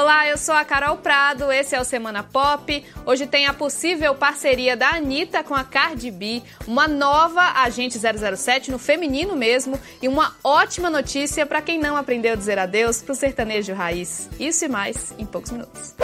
Olá, eu sou a Carol Prado, esse é o Semana Pop. Hoje tem a possível parceria da Anitta com a Cardi B, uma nova agente 007 no feminino mesmo e uma ótima notícia para quem não aprendeu a dizer adeus pro sertanejo raiz. Isso e mais em poucos minutos.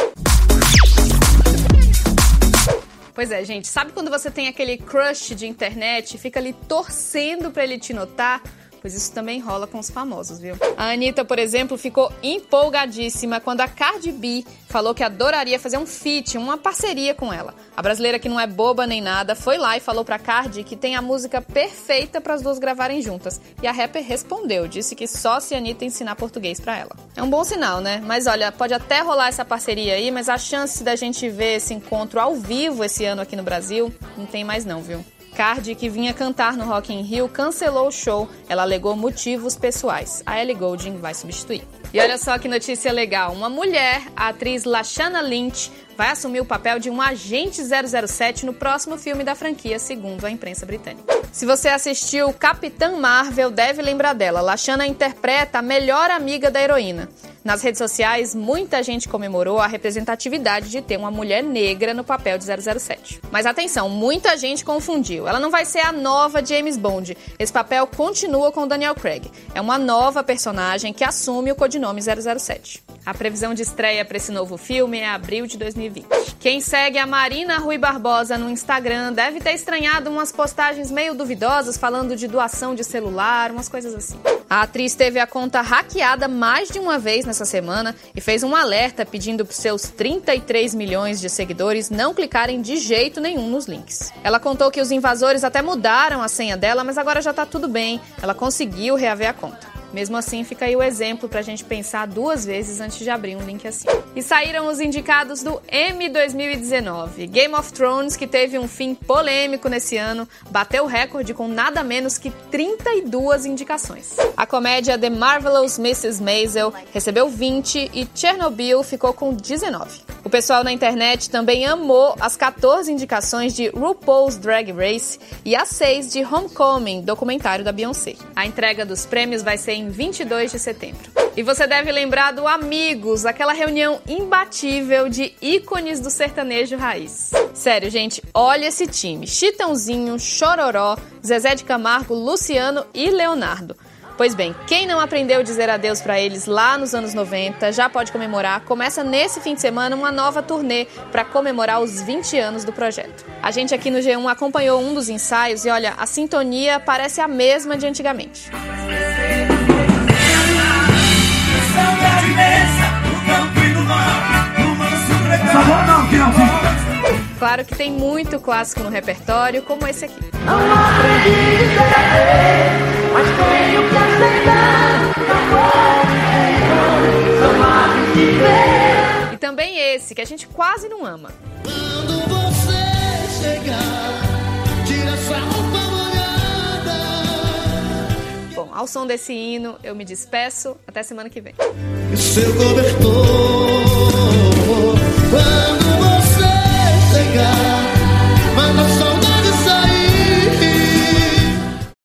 Pois é, gente, sabe quando você tem aquele crush de internet fica ali torcendo para ele te notar? Pois isso também rola com os famosos, viu? A Anitta, por exemplo, ficou empolgadíssima quando a Cardi B falou que adoraria fazer um feat, uma parceria com ela. A brasileira que não é boba nem nada foi lá e falou pra Cardi que tem a música perfeita para as duas gravarem juntas. E a rapper respondeu, disse que só se a Anitta ensinar português para ela. É um bom sinal, né? Mas olha, pode até rolar essa parceria aí, mas a chance da gente ver esse encontro ao vivo esse ano aqui no Brasil não tem mais não, viu? Cardi, que vinha cantar no Rock in Rio, cancelou o show. Ela alegou motivos pessoais. A Ellie Goulding vai substituir. E olha só que notícia legal. Uma mulher, a atriz Lashana Lynch, vai assumir o papel de um agente 007 no próximo filme da franquia, segundo a imprensa britânica. Se você assistiu Capitã Marvel, deve lembrar dela. Lashana interpreta a melhor amiga da heroína. Nas redes sociais, muita gente comemorou a representatividade de ter uma mulher negra no papel de 007. Mas atenção, muita gente confundiu. Ela não vai ser a nova James Bond. Esse papel continua com Daniel Craig. É uma nova personagem que assume o codinome 007. A previsão de estreia para esse novo filme é abril de 2020. Quem segue a Marina Rui Barbosa no Instagram deve ter estranhado umas postagens meio duvidosas falando de doação de celular, umas coisas assim. A atriz teve a conta hackeada mais de uma vez nessa semana e fez um alerta pedindo para seus 33 milhões de seguidores não clicarem de jeito nenhum nos links. Ela contou que os invasores até mudaram a senha dela, mas agora já está tudo bem. Ela conseguiu reaver a conta. Mesmo assim, fica aí o exemplo para a gente pensar duas vezes antes de abrir um link assim. E saíram os indicados do M 2019. Game of Thrones, que teve um fim polêmico nesse ano, bateu o recorde com nada menos que 32 indicações. A comédia The Marvelous Mrs. Maisel recebeu 20 e Chernobyl ficou com 19. O pessoal na internet também amou as 14 indicações de RuPaul's Drag Race e as 6 de Homecoming, documentário da Beyoncé. A entrega dos prêmios vai ser em em 22 de setembro. E você deve lembrar do Amigos, aquela reunião imbatível de ícones do sertanejo raiz. Sério, gente, olha esse time: Chitãozinho, Chororó, Zezé de Camargo, Luciano e Leonardo. Pois bem, quem não aprendeu a dizer adeus para eles lá nos anos 90 já pode comemorar. Começa nesse fim de semana uma nova turnê para comemorar os 20 anos do projeto. A gente aqui no G1 acompanhou um dos ensaios e olha, a sintonia parece a mesma de antigamente. Claro que tem muito clássico no repertório, como esse aqui. Não aprendi mas tenho que aceitar. E também esse, que a gente quase não ama. Quando você chegar, tira essa roupa molhada. Bom, ao som desse hino, eu me despeço. Até semana que vem. seu cobertor